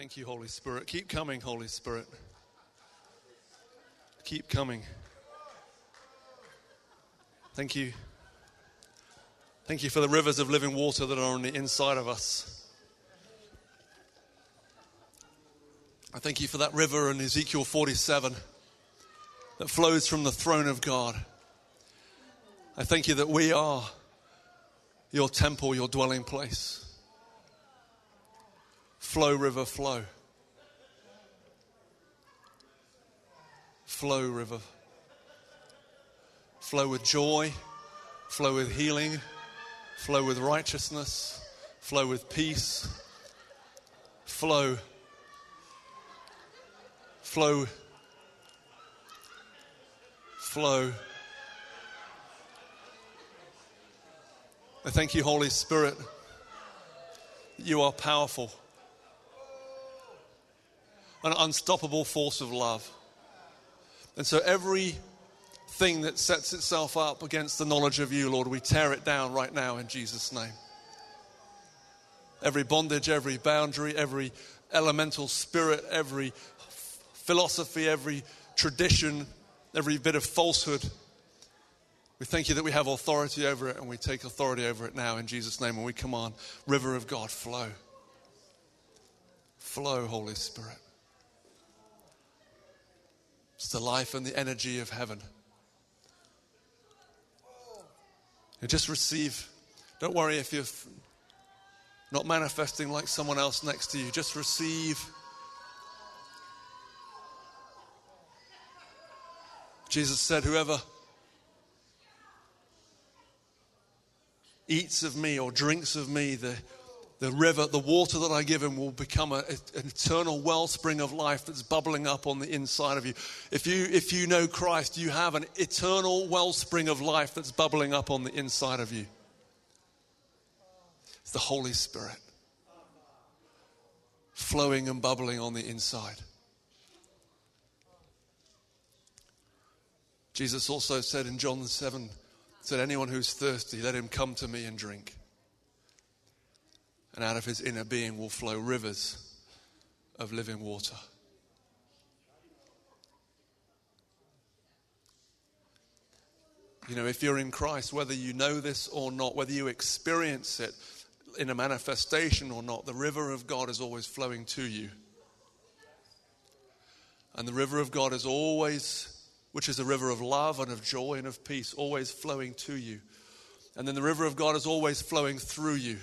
Thank you, Holy Spirit. Keep coming, Holy Spirit. Keep coming. Thank you. Thank you for the rivers of living water that are on the inside of us. I thank you for that river in Ezekiel 47 that flows from the throne of God. I thank you that we are your temple, your dwelling place. Flow, river, flow. Flow, river. Flow with joy, flow with healing, flow with righteousness, flow with peace, flow, flow, flow. I thank you, Holy Spirit. You are powerful an unstoppable force of love. And so every thing that sets itself up against the knowledge of you, Lord, we tear it down right now in Jesus' name. Every bondage, every boundary, every elemental spirit, every philosophy, every tradition, every bit of falsehood. We thank you that we have authority over it and we take authority over it now in Jesus' name and we command, River of God, flow. Flow, Holy Spirit. It's the life and the energy of heaven. You just receive. Don't worry if you're not manifesting like someone else next to you. Just receive. Jesus said, Whoever eats of me or drinks of me, the the river, the water that I give him will become a, an eternal wellspring of life that's bubbling up on the inside of you. If you, if you know Christ, you have an eternal wellspring of life that's bubbling up on the inside of you. It's the Holy Spirit flowing and bubbling on the inside. Jesus also said in John 7, said, Anyone who's thirsty, let him come to me and drink and out of his inner being will flow rivers of living water. You know, if you're in Christ, whether you know this or not, whether you experience it in a manifestation or not, the river of God is always flowing to you. And the river of God is always, which is a river of love and of joy and of peace, always flowing to you. And then the river of God is always flowing through you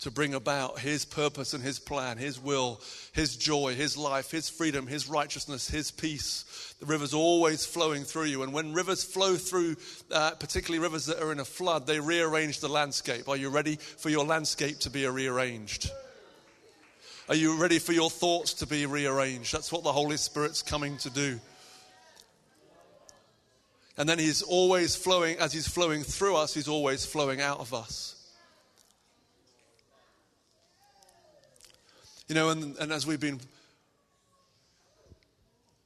to bring about His purpose and His plan, His will, His joy, His life, His freedom, His righteousness, His peace. The river's always flowing through you. And when rivers flow through, uh, particularly rivers that are in a flood, they rearrange the landscape. Are you ready for your landscape to be rearranged? Are you ready for your thoughts to be rearranged? That's what the Holy Spirit's coming to do. And then He's always flowing, as He's flowing through us, He's always flowing out of us. You know, and, and as we've been,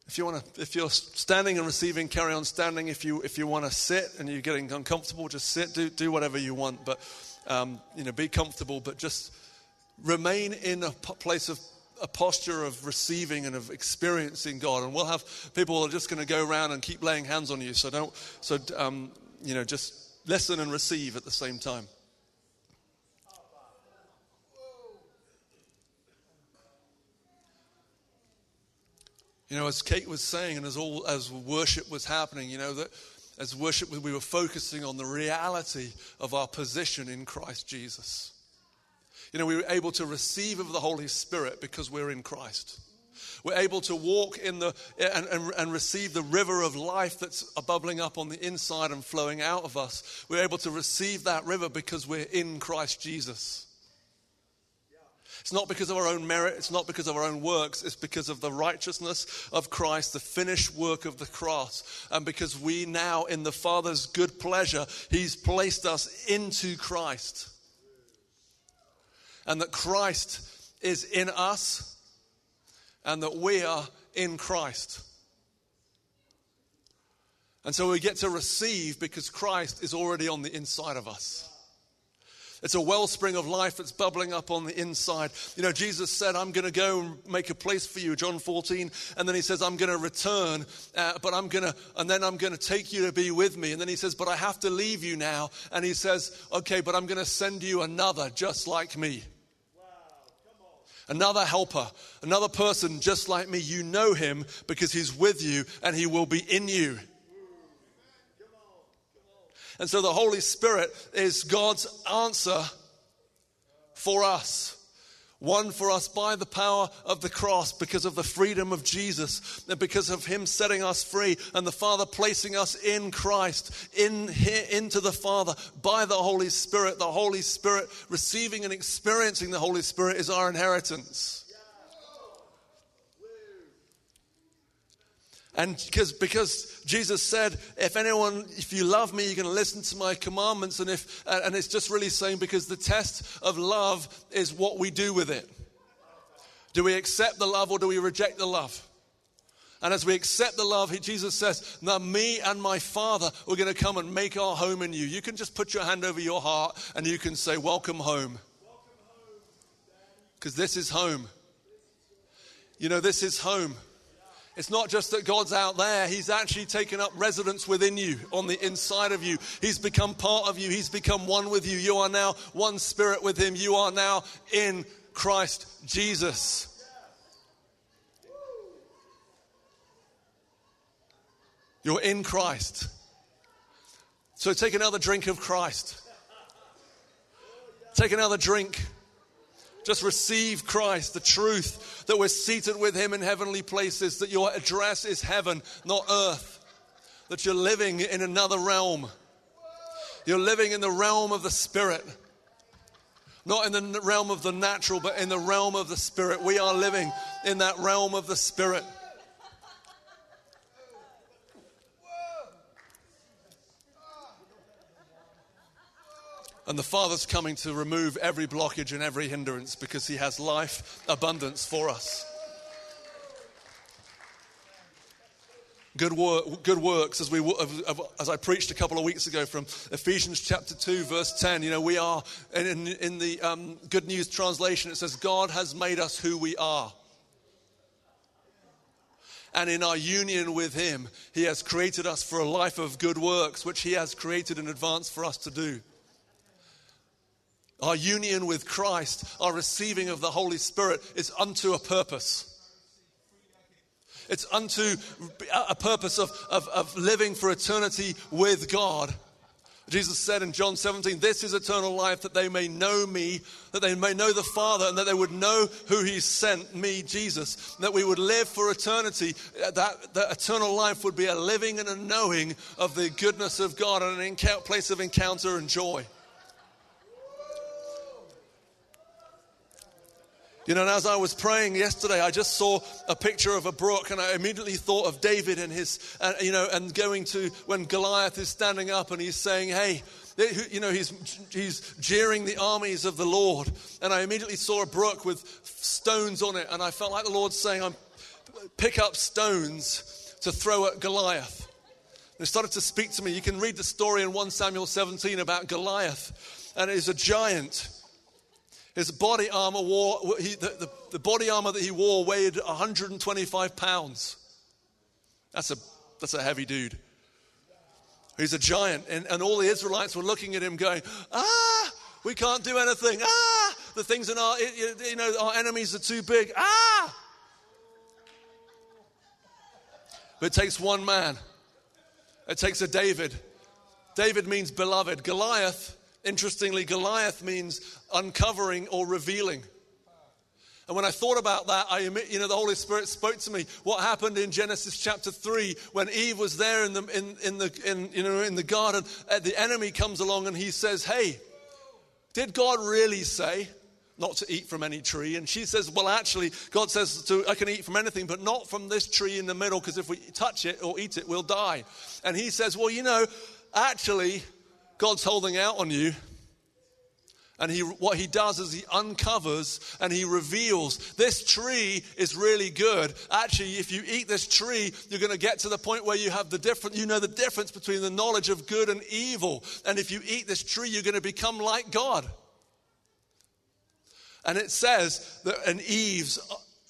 if you want to, if you're standing and receiving, carry on standing. If you if you want to sit and you're getting uncomfortable, just sit. Do do whatever you want, but um, you know, be comfortable. But just remain in a place of a posture of receiving and of experiencing God. And we'll have people are just going to go around and keep laying hands on you. So don't, so, um, you know, just listen and receive at the same time. You know, as Kate was saying, and as all as worship was happening, you know, that as worship we were focusing on the reality of our position in Christ Jesus. You know, we were able to receive of the Holy Spirit because we're in Christ. We're able to walk in the and, and, and, receive the river of life that's bubbling up on the inside and flowing out of us. We're able to receive that river because we're in Christ Jesus. It's not because of our own merit, it's not because of our own works, it's because of the righteousness of Christ, the finished work of the cross. And because we now, in the Father's good pleasure, He's placed us into Christ. And that Christ is in us, and that we are in Christ. And so we get to receive because Christ is already on the inside of us. It's a wellspring of life that's bubbling up on the inside. You know, Jesus said, I'm going to go and make a place for you, John 14. And then he says, I'm going to return, uh, but I'm going to, and then I'm going to take you to be with me. And then he says, but I have to leave you now. And he says, okay, but I'm going to send you another just like me. Another helper, another person just like me. You know him because he's with you and he will be in you. And so the Holy Spirit is God's answer for us. Won for us by the power of the cross because of the freedom of Jesus and because of Him setting us free and the Father placing us in Christ, in, into the Father by the Holy Spirit. The Holy Spirit, receiving and experiencing the Holy Spirit is our inheritance. And because, because Jesus said, if anyone, if you love me, you're going to listen to my commandments. And, if, uh, and it's just really saying because the test of love is what we do with it. Do we accept the love or do we reject the love? And as we accept the love, Jesus says, Now, me and my Father, we're going to come and make our home in you. You can just put your hand over your heart and you can say, Welcome home. Because this is home. You know, this is home. It's not just that God's out there, He's actually taken up residence within you, on the inside of you. He's become part of you, He's become one with you. You are now one spirit with Him. You are now in Christ Jesus. You're in Christ. So take another drink of Christ. Take another drink just receive Christ, the truth that we're seated with Him in heavenly places, that your address is heaven, not earth, that you're living in another realm. You're living in the realm of the Spirit. Not in the realm of the natural, but in the realm of the Spirit. We are living in that realm of the Spirit. And the Father's coming to remove every blockage and every hindrance because He has life abundance for us. Good, work, good works, as, we, as I preached a couple of weeks ago from Ephesians chapter 2, verse 10. You know, we are, in, in the um, Good News translation, it says, God has made us who we are. And in our union with Him, He has created us for a life of good works, which He has created in advance for us to do. Our union with Christ, our receiving of the Holy Spirit is unto a purpose. It's unto a purpose of, of, of living for eternity with God. Jesus said in John 17, This is eternal life, that they may know me, that they may know the Father, and that they would know who He sent me, Jesus, that we would live for eternity. That, that eternal life would be a living and a knowing of the goodness of God and a place of encounter and joy. You know, and as I was praying yesterday, I just saw a picture of a brook, and I immediately thought of David and his, uh, you know, and going to when Goliath is standing up and he's saying, "Hey." You know, he's, he's jeering the armies of the Lord. And I immediately saw a brook with stones on it. And I felt like the Lord saying, I'm, pick up stones to throw at Goliath. And it started to speak to me. You can read the story in 1 Samuel 17 about Goliath. And it is a giant his body armor wore, he, the, the, the body armor that he wore weighed 125 pounds. That's a, that's a heavy dude. He's a giant. And, and all the Israelites were looking at him going, ah, we can't do anything. Ah, the things in our, you know, our enemies are too big. Ah. But it takes one man. It takes a David. David means beloved. Goliath Interestingly, Goliath means uncovering or revealing. And when I thought about that, I, you know, the Holy Spirit spoke to me. What happened in Genesis chapter three when Eve was there in the in, in the in, you know in the garden? Uh, the enemy comes along and he says, "Hey, did God really say not to eat from any tree?" And she says, "Well, actually, God says to I can eat from anything, but not from this tree in the middle, because if we touch it or eat it, we'll die." And he says, "Well, you know, actually." God's holding out on you. And he, what he does is he uncovers and he reveals this tree is really good. Actually, if you eat this tree, you're going to get to the point where you have the different, you know, the difference between the knowledge of good and evil. And if you eat this tree, you're going to become like God. And it says that, and Eve's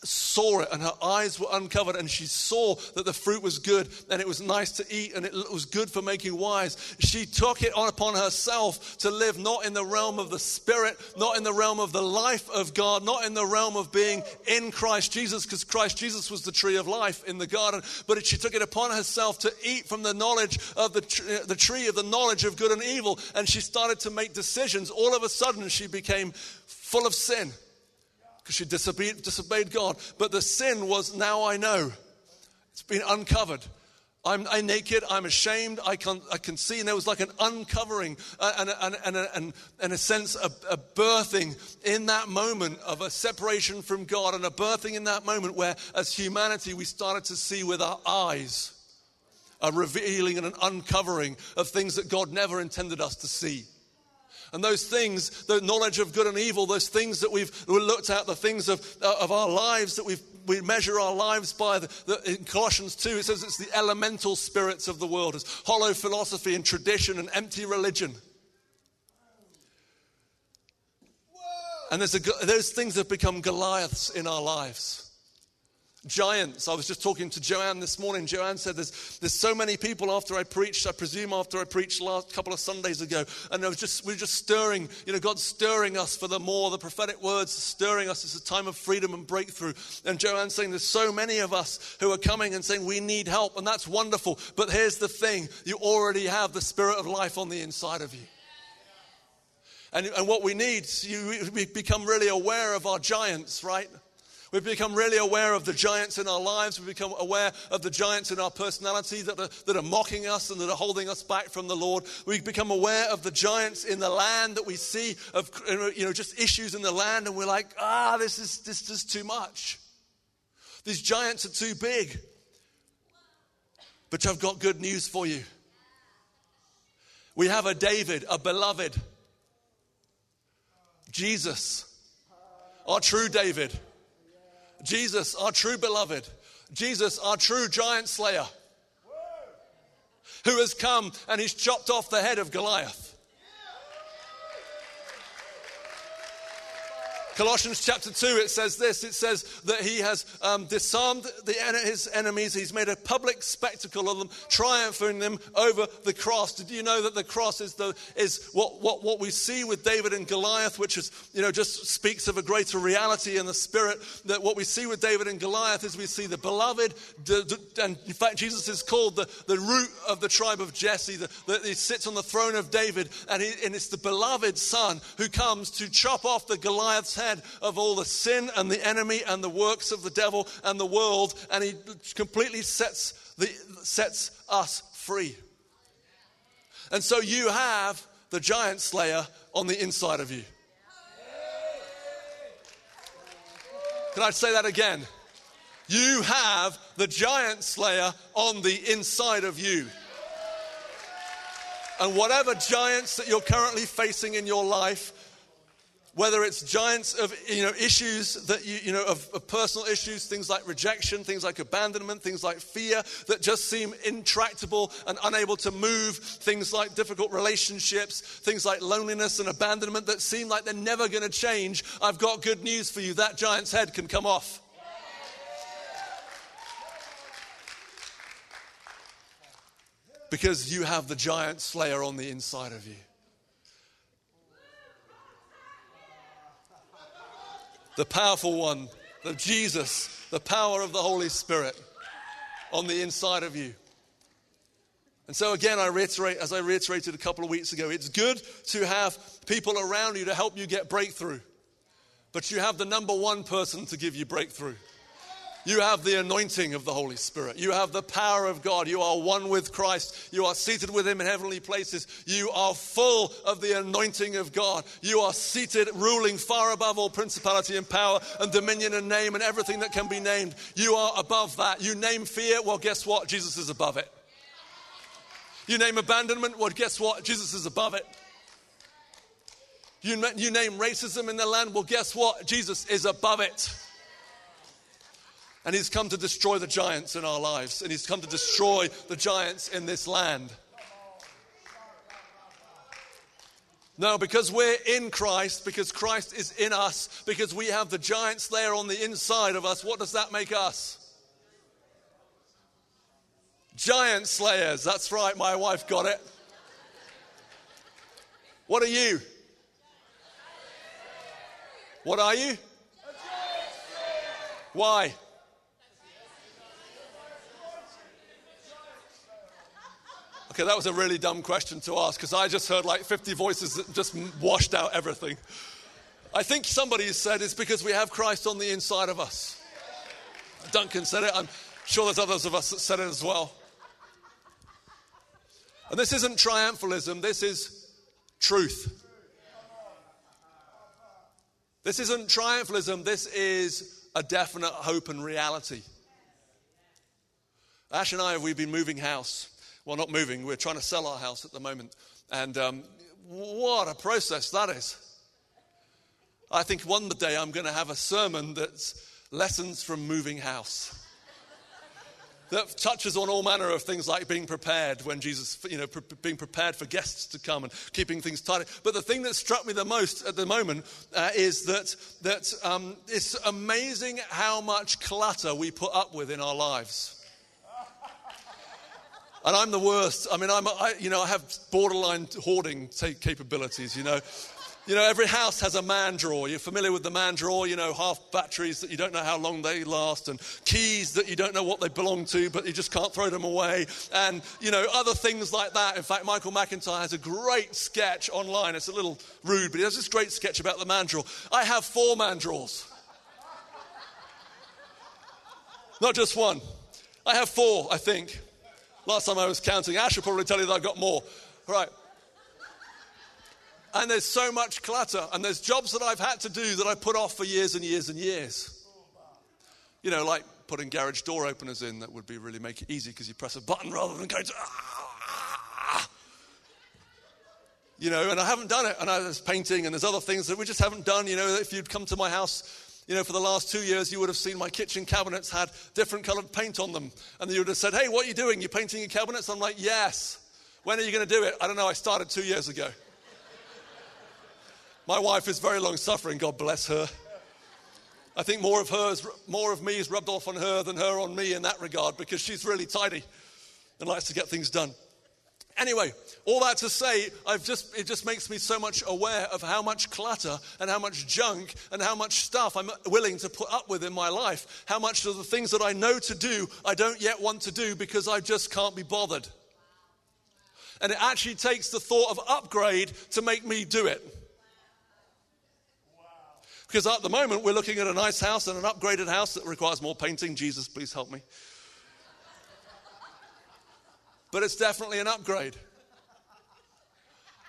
saw it and her eyes were uncovered and she saw that the fruit was good and it was nice to eat and it was good for making wise. She took it on upon herself to live not in the realm of the spirit not in the realm of the life of god not in the realm of being in christ jesus because christ jesus was the tree of life in the garden. But she took it upon herself to eat from the knowledge of the, tr- the tree of the knowledge of good and evil. And she started to make decisions. All of a sudden she became full of sin because she disobeyed, disobeyed God. But the sin was now I know. It's been uncovered. I'm, I'm, naked, I'm ashamed, I can, I can see. And there was like an uncovering uh, and, and, and, and, and a sense of a birthing in that moment of a separation from God, and a birthing in that moment where, as humanity, we started to see with our eyes a revealing and an uncovering of things that God never intended us to see. And those things, the knowledge of good and evil, those things that we've we looked at, the things of, uh, of our lives that we've, we measure our lives by, the, the, in Colossians 2, it says it's the elemental spirits of the world, it's hollow philosophy and tradition and empty religion. And there's a, those things have become Goliaths in our lives giants. I was just talking to Joanne this morning. Joanne said there's, there's so many people after I preached, I presume after I preached last couple of Sundays ago, and I was just, we are just stirring, you know, God's stirring us for the more, the prophetic words stirring us. It's a time of freedom and breakthrough. And Joanne's saying there's so many of us who are coming and saying we need help, and that's wonderful. But here's the thing you already have the spirit of life on the inside of you. And, and what we need, you, we become really aware of our giants, right? We've become really aware of the giants in our lives. We've become aware of the giants in our personality that are, that are mocking us and that are holding us back from the Lord. We've become aware of the giants in the land that we see of, you know, just issues in the land, and we're like, ah, this is, this is too much. These giants are too big. But I've got good news for you. We have a David, a beloved. Jesus, our true David Jesus, our true beloved, Jesus, our true giant slayer, who has come and he's chopped off the head of Goliath. Colossians chapter 2, it says this it says that he has um, disarmed the, his enemies, he's made a public spectacle of them, triumphing them over the cross. Did you know that the cross is, the, is what, what, what we see with David and Goliath, which is, you know, just speaks of a greater reality in the spirit? That what we see with David and Goliath is we see the beloved, and in fact, Jesus is called the, the root of the tribe of Jesse, the, he sits on the throne of David, and, he, and it's the beloved son who comes to chop off the Goliath's head of all the sin and the enemy and the works of the devil and the world, and he completely sets, the, sets us free. And so you have the giant slayer on the inside of you. Can I say that again? You have the giant slayer on the inside of you. And whatever giants that you're currently facing in your life, whether it's giants of you know issues that you, you know of, of, personal issues things like rejection things like abandonment things like fear that just seem intractable and unable to move things like difficult relationships things like loneliness and abandonment that seem like they're never going to change. I've got good news for you. That giant's head can come off. Because you have the giant slayer on the inside of you the powerful one, the Jesus, the power of the Holy Spirit on the inside of you. And so, again, I reiterate, as I reiterated a couple of weeks ago, it's good to have people around you to help you get breakthrough. But you have the number one person to give you breakthrough. You have the anointing of the Holy Spirit. You have the power of God. You are one with Christ. You are seated with Him in heavenly places. You are full of the anointing of God. You are seated, ruling far above all principality and power and dominion and name and everything that can be named. You are above that. You name fear, well, guess what? Jesus is above it. You name abandonment, well, guess what? Jesus is above it. You, you name racism in the land, well, guess what? Jesus is above it. And he's come to destroy the giants in our lives, and he's come to destroy the giants in this land. No, because we're in Christ, because Christ is in us, because we have the giants there on the inside of us, what does that make us? Giant slayers. That's right, my wife got it. What are you? What are you? Why? Okay, that was a really dumb question to ask because I just heard like 50 voices that just washed out everything. I think somebody said it's because we have Christ on the inside of us. Duncan said it. I'm sure there's others of us that said it as well. And this isn't triumphalism, this is truth. This isn't triumphalism, this is a definite hope and reality. Ash and I, have we've been moving house well, not moving, we're trying to sell our house at the moment. And um, what a process that is. I think one day I'm going to have a sermon that's lessons from moving house. that touches on all manner of things like being prepared when Jesus, you know, pre- being prepared for guests to come and keeping things tidy. But the thing that struck me the most at the moment uh, is that, that um, it's amazing how much clutter we put up with in our lives. And I'm the worst. I mean, I'm, I, you know, I have borderline hoarding capabilities, you know. You know, every house has a man drawer. You're familiar with the man drawer, you know, half batteries that you don't know how long they last, and keys that you don't know what they belong to, but you just can't throw them away, and, you know, other things like that. In fact, Michael McIntyre has a great sketch online. It's a little rude, but he has this great sketch about the man drawer. I have four man drawers, not just one. I have four, I think. Last time I was counting, Ash will probably tell you that I've got more. Right. And there's so much clutter, and there's jobs that I've had to do that I put off for years and years and years. You know, like putting garage door openers in, that would be really make it easy because you press a button rather than going to. Ah. You know, and I haven't done it. And I, there's painting and there's other things that we just haven't done. You know, if you'd come to my house you know, for the last two years, you would have seen my kitchen cabinets had different colored paint on them. And you would have said, Hey, what are you doing? You're painting your cabinets? I'm like, Yes. When are you going to do it? I don't know. I started two years ago. my wife is very long suffering. God bless her. I think more of hers, more of me is rubbed off on her than her on me in that regard because she's really tidy and likes to get things done. Anyway, all that to say, I've just, it just makes me so much aware of how much clutter and how much junk and how much stuff I'm willing to put up with in my life. How much of the things that I know to do, I don't yet want to do because I just can't be bothered. And it actually takes the thought of upgrade to make me do it. Because at the moment, we're looking at a nice house and an upgraded house that requires more painting. Jesus, please help me but it's definitely an upgrade.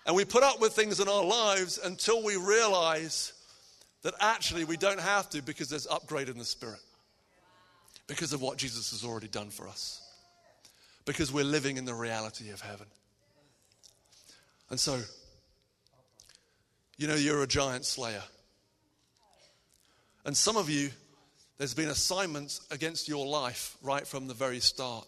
And we put up with things in our lives until we realize that actually we don't have to because there's upgrade in the spirit. Because of what Jesus has already done for us. Because we're living in the reality of heaven. And so, you know, you're a giant slayer. And some of you, there's been assignments against your life right from the very start.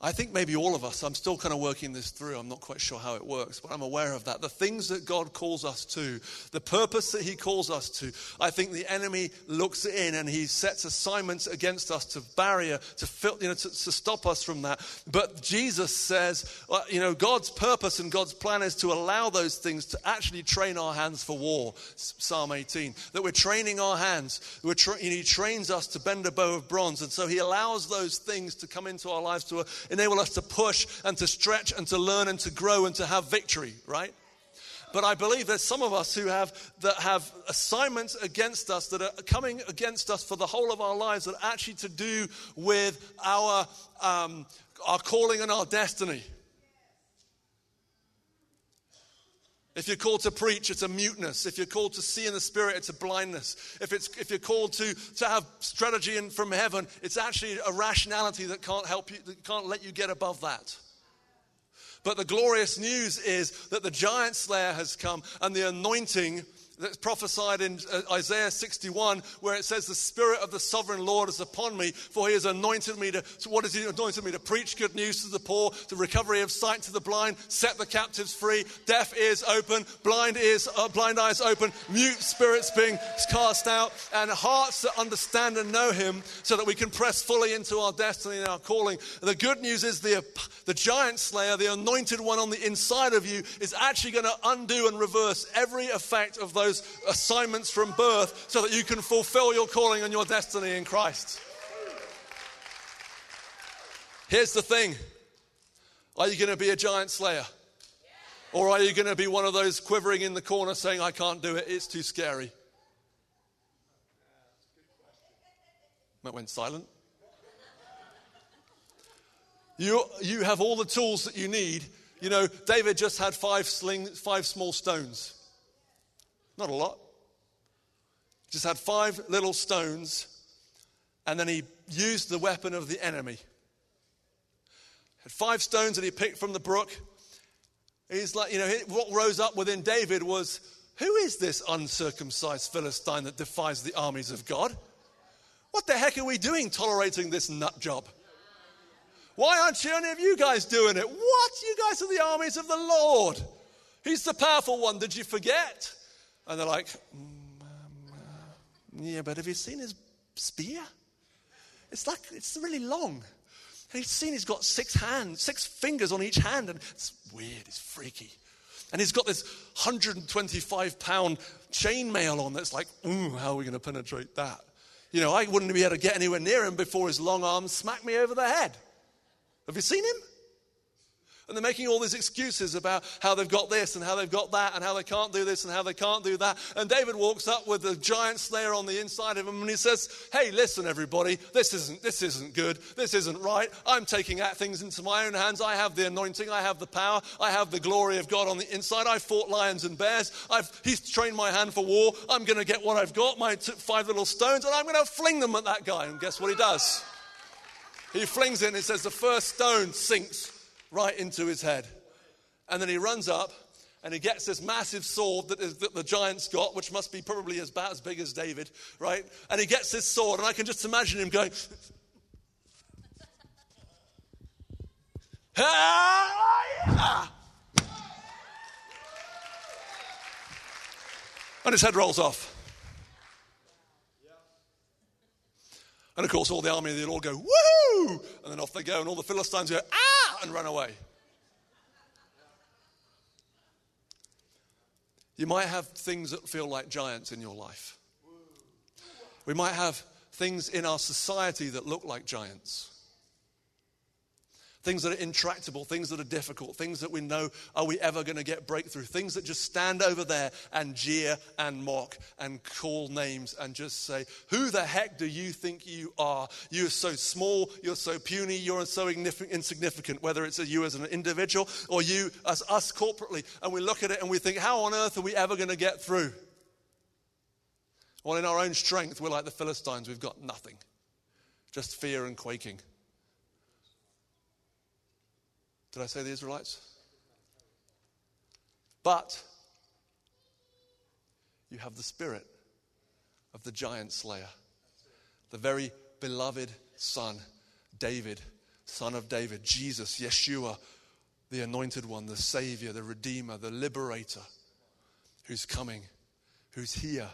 I think maybe all of us, I'm still kind of working this through. I'm not quite sure how it works, but I'm aware of that. The things that God calls us to, the purpose that He calls us to, I think the enemy looks in and he sets assignments against us to barrier, to, you know, to, to stop us from that. But Jesus says, uh, you know, God's purpose and God's plan is to allow those things to actually train our hands for war. Psalm 18. That we're training our hands. We're tra- he trains us to bend a bow of bronze. And so He allows those things to come into our lives to enable us to push and to stretch and to learn and to grow and to have victory, right? But I believe there's some of us who have that have assignments against us that are coming against us for the whole of our lives that are actually to do with our um, our calling and our destiny. If you're called to preach, it's a muteness. If you're called to see in the spirit, it's a blindness. If, it's, if you're called to, to have strategy in, from heaven, it's actually a rationality that can't help you, that can't let you get above that. But the glorious news is that the giant slayer has come and the anointing that's prophesied in uh, Isaiah 61, where it says, The Spirit of the sovereign Lord is upon me, for he has anointed me to, so what has he anointed me? To preach good news to the poor, to recovery of sight to the blind, set the captives free, deaf ears open, blind ears, uh, blind eyes open, mute spirits being cast out, and hearts that understand and know him, so that we can press fully into our destiny and our calling. The good news is the, the giant slayer, the anointed one on the inside of you, is actually going to undo and reverse every effect of those assignments from birth so that you can fulfill your calling and your destiny in Christ. Here's the thing Are you going to be a giant slayer? Or are you going to be one of those quivering in the corner saying, I can't do it, it's too scary? That went silent. You, you have all the tools that you need. You know, David just had five, sling, five small stones. Not a lot. Just had five little stones, and then he used the weapon of the enemy. Had five stones that he picked from the brook. He's like, you know, what rose up within David was who is this uncircumcised Philistine that defies the armies of God? What the heck are we doing tolerating this nut job? Why aren't any of you guys doing it? What? You guys are the armies of the Lord. He's the powerful one. Did you forget? And they're like, mm, um, uh, yeah, but have you seen his spear? It's like, it's really long. And he's seen he's got six hands, six fingers on each hand, and it's weird, it's freaky. And he's got this 125 pound chainmail on that's like, ooh, how are we going to penetrate that? You know, I wouldn't be able to get anywhere near him before his long arms smack me over the head. Have you seen him? And they're making all these excuses about how they've got this and how they've got that and how they can't do this and how they can't do that. And David walks up with the giant slayer on the inside of him and he says, Hey, listen, everybody, this isn't, this isn't good. This isn't right. I'm taking things into my own hands. I have the anointing. I have the power. I have the glory of God on the inside. I fought lions and bears. I've, he's trained my hand for war. I'm going to get what I've got, my t- five little stones, and I'm going to fling them at that guy. And guess what he does? He flings it and it says, The first stone sinks right into his head. And then he runs up and he gets this massive sword that, the giant's got, which must be probably about as big as David, right? And he gets this sword, and I can just imagine him going, and his head rolls off. And of course, all the army, they'll all go, woohoo! And then off they go, and all the Philistines go, ah! And run away. You might have things that feel like giants in your life. We might have things in our society that look like giants things that are intractable, things that are difficult, things that we know are we ever going to get breakthrough, things that just stand over there and jeer and mock and call names and just say, Who the heck do you think you are? You are so small, you're so puny, you're so insignificant, whether it's you as an individual or you as us corporately. And we look at it and we think, How on earth are we ever going to get through? Well, in our own strength, we're like the Philistines, we've got nothing, just fear and quaking. Did I say the Israelites? But you have the spirit of the giant slayer, the very beloved son, David, son of David, Jesus, Yeshua, the anointed one, the Savior, the Redeemer, the Liberator, who's coming, who's here,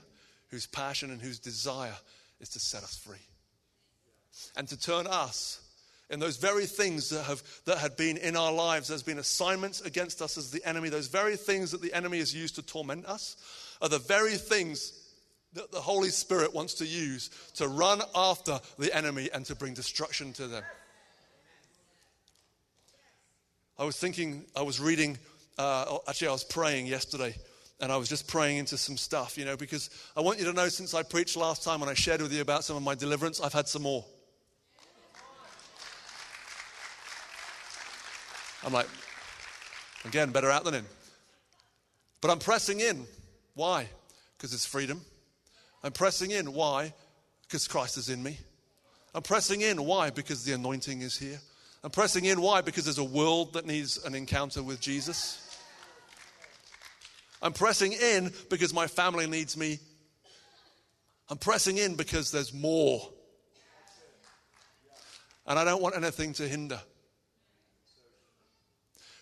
whose passion and whose desire is to set us free and to turn us and those very things that, have, that had been in our lives, there's been assignments against us as the enemy. Those very things that the enemy has used to torment us are the very things that the Holy Spirit wants to use to run after the enemy and to bring destruction to them. I was thinking, I was reading, uh, actually, I was praying yesterday, and I was just praying into some stuff, you know, because I want you to know since I preached last time when I shared with you about some of my deliverance, I've had some more. I'm like, again, better out than in. But I'm pressing in. Why? Because it's freedom. I'm pressing in. Why? Because Christ is in me. I'm pressing in. Why? Because the anointing is here. I'm pressing in. Why? Because there's a world that needs an encounter with Jesus. I'm pressing in because my family needs me. I'm pressing in because there's more. And I don't want anything to hinder.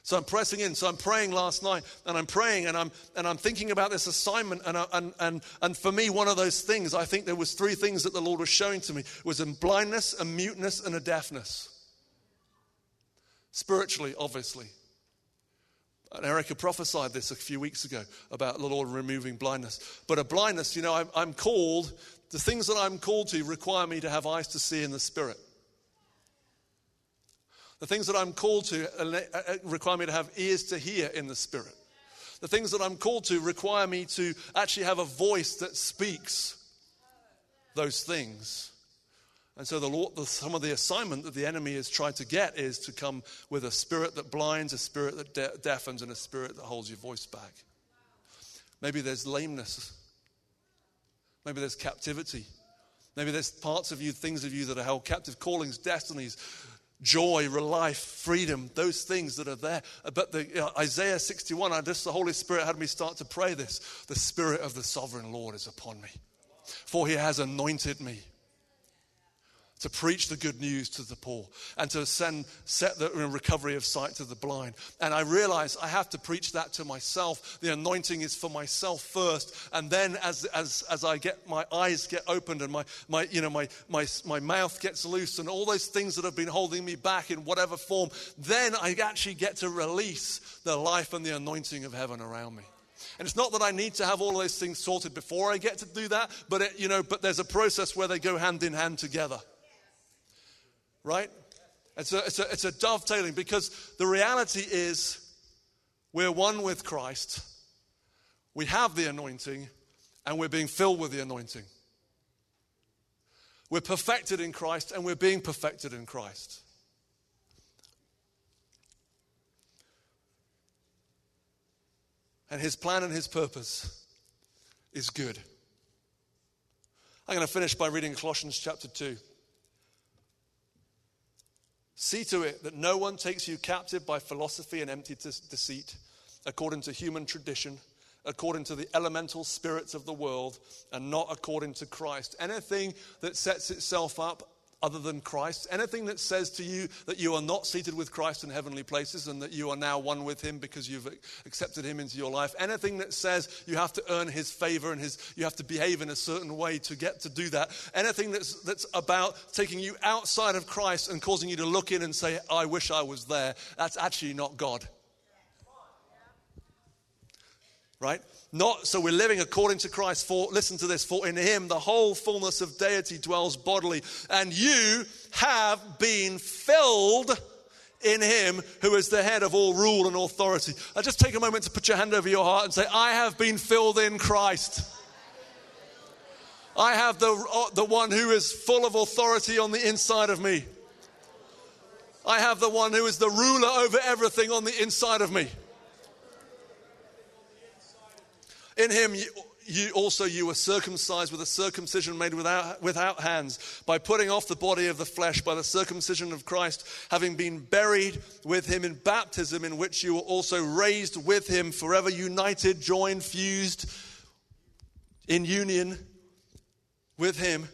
So I'm pressing in. So I'm praying last night, and I'm praying, and I'm and I'm thinking about this assignment. And uh, and and and for me, one of those things, I think there was three things that the Lord was showing to me: was a blindness, a muteness, and a deafness. Spiritually, obviously. And Erica prophesied this a few weeks ago about the Lord removing blindness. But a blindness, you know, I'm, I'm called, the things that I'm called to require me to have eyes to see in the Spirit. The things that I'm called to uh, uh, require me to have ears to hear in the Spirit. The things that I'm called to require me to actually have a voice that speaks those things. And so, the Lord, the, some of the assignment that the enemy has tried to get is to come with a spirit that blinds, a spirit that de- deafens, and a spirit that holds your voice back. Maybe there's lameness. Maybe there's captivity. Maybe there's parts of you, things of you that are held captive, callings, destinies, joy, life, freedom, those things that are there. But the, you know, Isaiah 61, I just the Holy Spirit had me start to pray this. The Spirit of the sovereign Lord is upon me, for he has anointed me to preach the good news to the poor and to send set the recovery of sight to the blind. And i realize i have to preach that to myself. The anointing is for myself first. And then as as as i get my eyes get opened and my my you know my my my mouth gets loose and all those things that have been holding me back in whatever form then i actually get to release the life and the anointing of heaven around me. And it's not that I need to have all those things sorted before I get to do that, but it, you know, but there's a process where they go hand in hand together right? It's a, it's, a, it's a dovetailing because the reality is we're one with Christ, we have the anointing, and we're being filled with the anointing. We're perfected in Christ, and we're being perfected in Christ. And his plan and his purpose is good. I'm going to finish by reading Colossians chapter 2. See to it that no one takes you captive by philosophy and empty deceit, according to human tradition, according to the elemental spirits of the world, and not according to Christ. Anything that sets itself up other than Christ. Anything that says to you that you are not seated with Christ in heavenly places and that you are now one with Him because you've accepted Him into your life. Anything that says you have to earn His favor and his, you have to behave in a certain way to get to do that. Anything that's, that's about taking you outside of Christ and causing you to look in and say, I wish I was there. That's actually not God. Right? Not so we're living according to Christ. For listen to this, for in him the whole fullness of deity dwells bodily, and you have been filled in him who is the head of all rule and authority. I just take a moment to put your hand over your heart and say, I have been filled in Christ. I have the, uh, the one who is full of authority on the inside of me. I have the one who is the ruler over everything on the inside of me. In him, you, also you were circumcised with a circumcision made without, without hands by putting off the body of the flesh by the circumcision of christ having been buried with him in baptism in which you were also raised with him forever united joined fused in union with him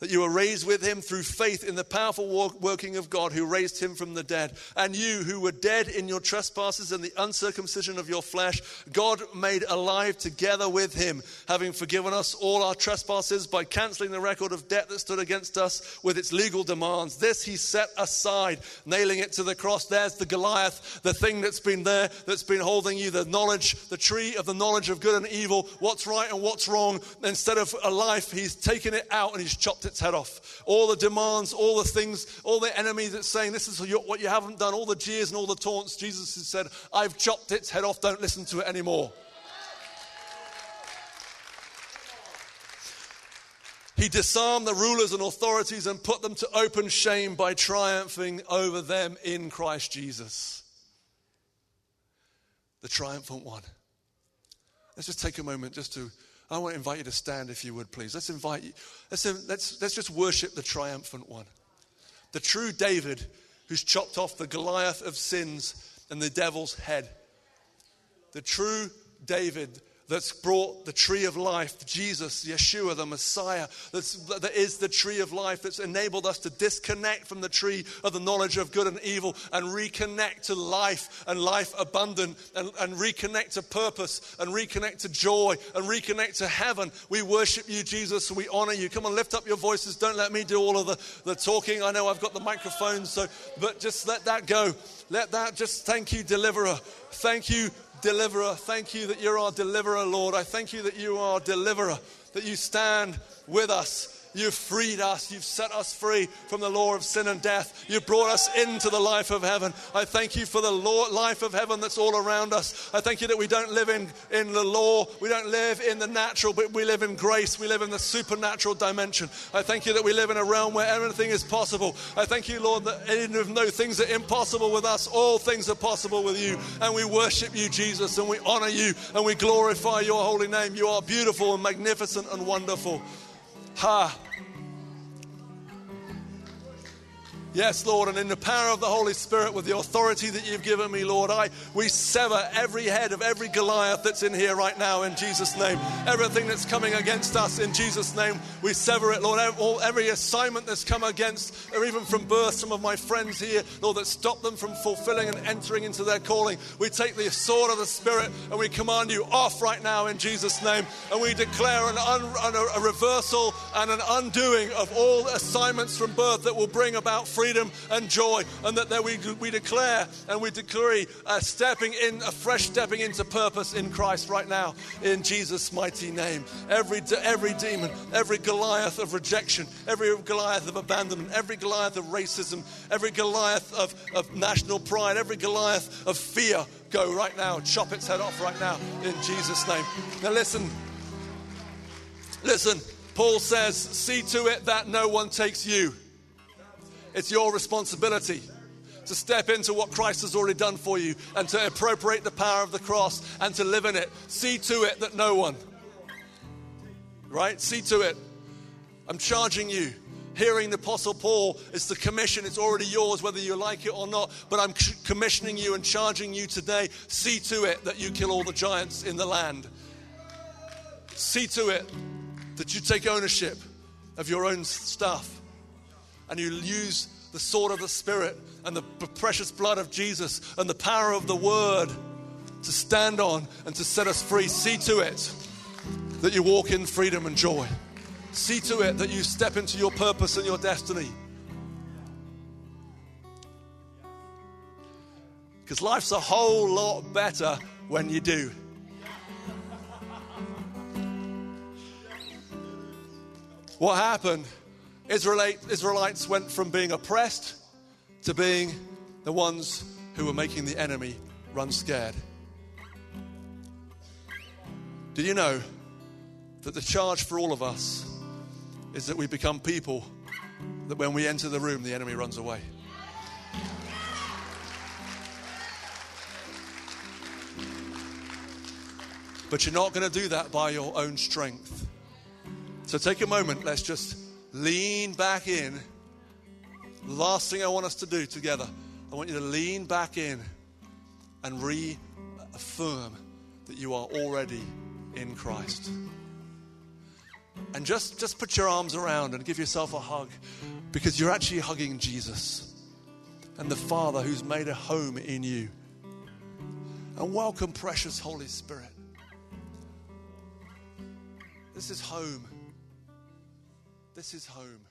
that you were raised with him through faith in the powerful working of God who raised him from the dead. And you who were dead in your trespasses and the uncircumcision of your flesh, God made alive together with him, having forgiven us all our trespasses by canceling the record of debt that stood against us with its legal demands. This he set aside, nailing it to the cross. There's the Goliath, the thing that's been there, that's been holding you, the knowledge, the tree of the knowledge of good and evil, what's right and what's wrong. Instead of a life, he's taken it out and he's chopped it its head off. All the demands, all the things, all the enemies that's saying this is what you haven't done, all the jeers and all the taunts, Jesus has said, I've chopped its head off, don't listen to it anymore. He disarmed the rulers and authorities and put them to open shame by triumphing over them in Christ Jesus. The triumphant one. Let's just take a moment just to I want to invite you to stand if you would, please. Let's invite you. Let's, um, let's, let's just worship the triumphant one. The true David who's chopped off the Goliath of sins and the devil's head. The true David that's brought the tree of life, Jesus, Yeshua, the Messiah, that's, that is the tree of life, that's enabled us to disconnect from the tree of the knowledge of good and evil and reconnect to life and life abundant and, and reconnect to purpose and reconnect to joy and reconnect to heaven. We worship you, Jesus, we honor you. Come on, lift up your voices. Don't let me do all of the, the talking. I know I've got the microphone, so, but just let that go. Let that just thank you, deliverer. Thank you, deliverer. Thank you that you're our deliverer, Lord. I thank you that you are our deliverer, that you stand with us You've freed us. You've set us free from the law of sin and death. You've brought us into the life of heaven. I thank you for the law, life of heaven that's all around us. I thank you that we don't live in, in the law, we don't live in the natural, but we live in grace. We live in the supernatural dimension. I thank you that we live in a realm where everything is possible. I thank you, Lord, that even though things are impossible with us, all things are possible with you. And we worship you, Jesus, and we honor you, and we glorify your holy name. You are beautiful and magnificent and wonderful. 他 Yes, Lord, and in the power of the Holy Spirit, with the authority that you've given me, Lord, I we sever every head of every Goliath that's in here right now in Jesus' name. Everything that's coming against us in Jesus' name, we sever it, Lord. Every assignment that's come against, or even from birth, some of my friends here, Lord, that stop them from fulfilling and entering into their calling. We take the sword of the Spirit and we command you off right now in Jesus' name, and we declare an un, a reversal and an undoing of all assignments from birth that will bring about freedom and joy, and that there we, we declare and we decree a stepping in, a fresh stepping into purpose in Christ right now, in Jesus' mighty name. Every, every demon, every Goliath of rejection, every Goliath of abandonment, every Goliath of racism, every Goliath of, of national pride, every Goliath of fear, go right now, chop its head off right now, in Jesus' name. Now listen, listen. Paul says, See to it that no one takes you. It's your responsibility to step into what Christ has already done for you and to appropriate the power of the cross and to live in it. See to it that no one, right? See to it. I'm charging you. Hearing the Apostle Paul is the commission. It's already yours, whether you like it or not. But I'm commissioning you and charging you today. See to it that you kill all the giants in the land. See to it that you take ownership of your own stuff and you use the sword of the Spirit and the precious blood of Jesus and the power of the Word to stand on and to set us free. See to it that you walk in freedom and joy. See to it that you step into your purpose and your destiny. Because life's a whole lot better when you do. What happened Israelites went from being oppressed to being the ones who were making the enemy run scared. Did you know that the charge for all of us is that we become people that when we enter the room, the enemy runs away? But you're not going to do that by your own strength. So take a moment, let's just lean back in. Last thing I want us to do together, I want you to lean back in and reaffirm that you are already in Christ. And just, just put your arms around and give yourself a hug because you're actually hugging Jesus and the Father who's made a home in you. And welcome, precious Holy Spirit. This is home. This is home.